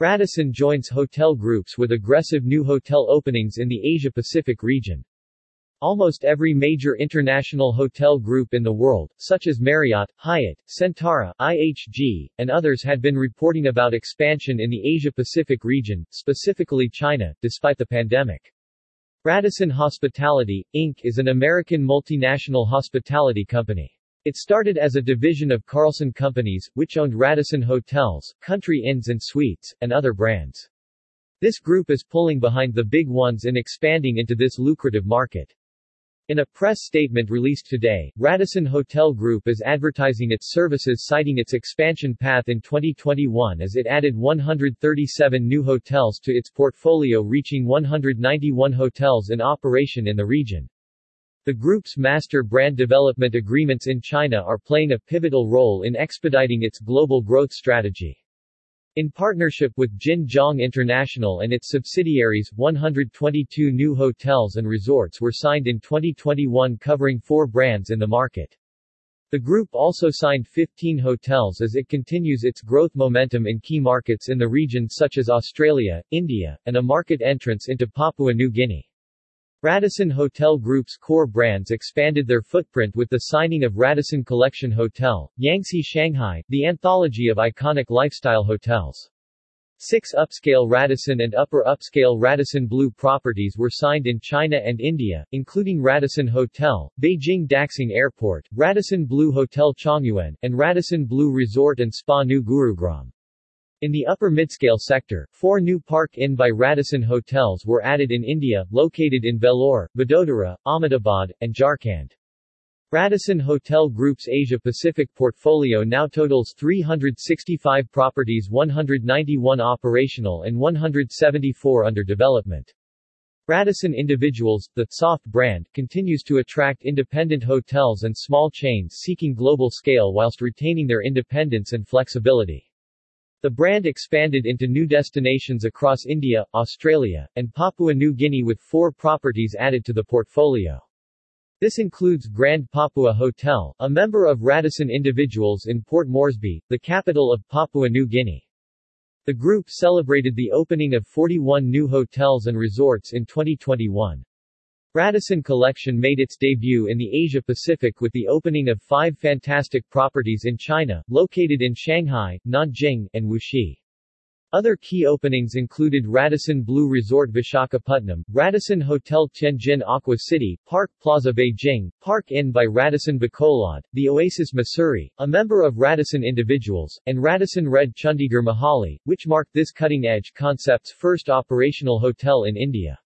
Radisson joins hotel groups with aggressive new hotel openings in the Asia-Pacific region. Almost every major international hotel group in the world, such as Marriott, Hyatt, Centara, IHG, and others had been reporting about expansion in the Asia-Pacific region, specifically China, despite the pandemic. Radisson Hospitality, Inc. is an American multinational hospitality company. It started as a division of Carlson Companies, which owned Radisson Hotels, Country Inns and Suites, and other brands. This group is pulling behind the big ones in expanding into this lucrative market. In a press statement released today, Radisson Hotel Group is advertising its services citing its expansion path in 2021 as it added 137 new hotels to its portfolio reaching 191 hotels in operation in the region. The group's master brand development agreements in China are playing a pivotal role in expediting its global growth strategy. In partnership with Jinjiang International and its subsidiaries, 122 new hotels and resorts were signed in 2021 covering four brands in the market. The group also signed 15 hotels as it continues its growth momentum in key markets in the region such as Australia, India, and a market entrance into Papua New Guinea. Radisson Hotel Group's core brands expanded their footprint with the signing of Radisson Collection Hotel, Yangtze Shanghai, the anthology of iconic lifestyle hotels. Six upscale Radisson and upper upscale Radisson Blu properties were signed in China and India, including Radisson Hotel, Beijing Daxing Airport, Radisson Blu Hotel Chongyuan, and Radisson Blu Resort and Spa New Gurugram. In the upper midscale sector, four new Park Inn by Radisson hotels were added in India, located in Vellore, Vadodara, Ahmedabad, and Jharkhand. Radisson Hotel Group's Asia-Pacific portfolio now totals 365 properties 191 operational and 174 under development. Radisson Individuals, the soft brand, continues to attract independent hotels and small chains seeking global scale whilst retaining their independence and flexibility. The brand expanded into new destinations across India, Australia, and Papua New Guinea with four properties added to the portfolio. This includes Grand Papua Hotel, a member of Radisson Individuals in Port Moresby, the capital of Papua New Guinea. The group celebrated the opening of 41 new hotels and resorts in 2021. Radisson Collection made its debut in the Asia-Pacific with the opening of five fantastic properties in China, located in Shanghai, Nanjing, and Wuxi. Other key openings included Radisson Blu Resort Vishakhapatnam, Radisson Hotel Tianjin Aqua City, Park Plaza Beijing, Park Inn by Radisson Bacolod, the Oasis Mussoorie, a member of Radisson Individuals, and Radisson Red Chandigarh Mohali, which marked this cutting-edge concept's first operational hotel in India.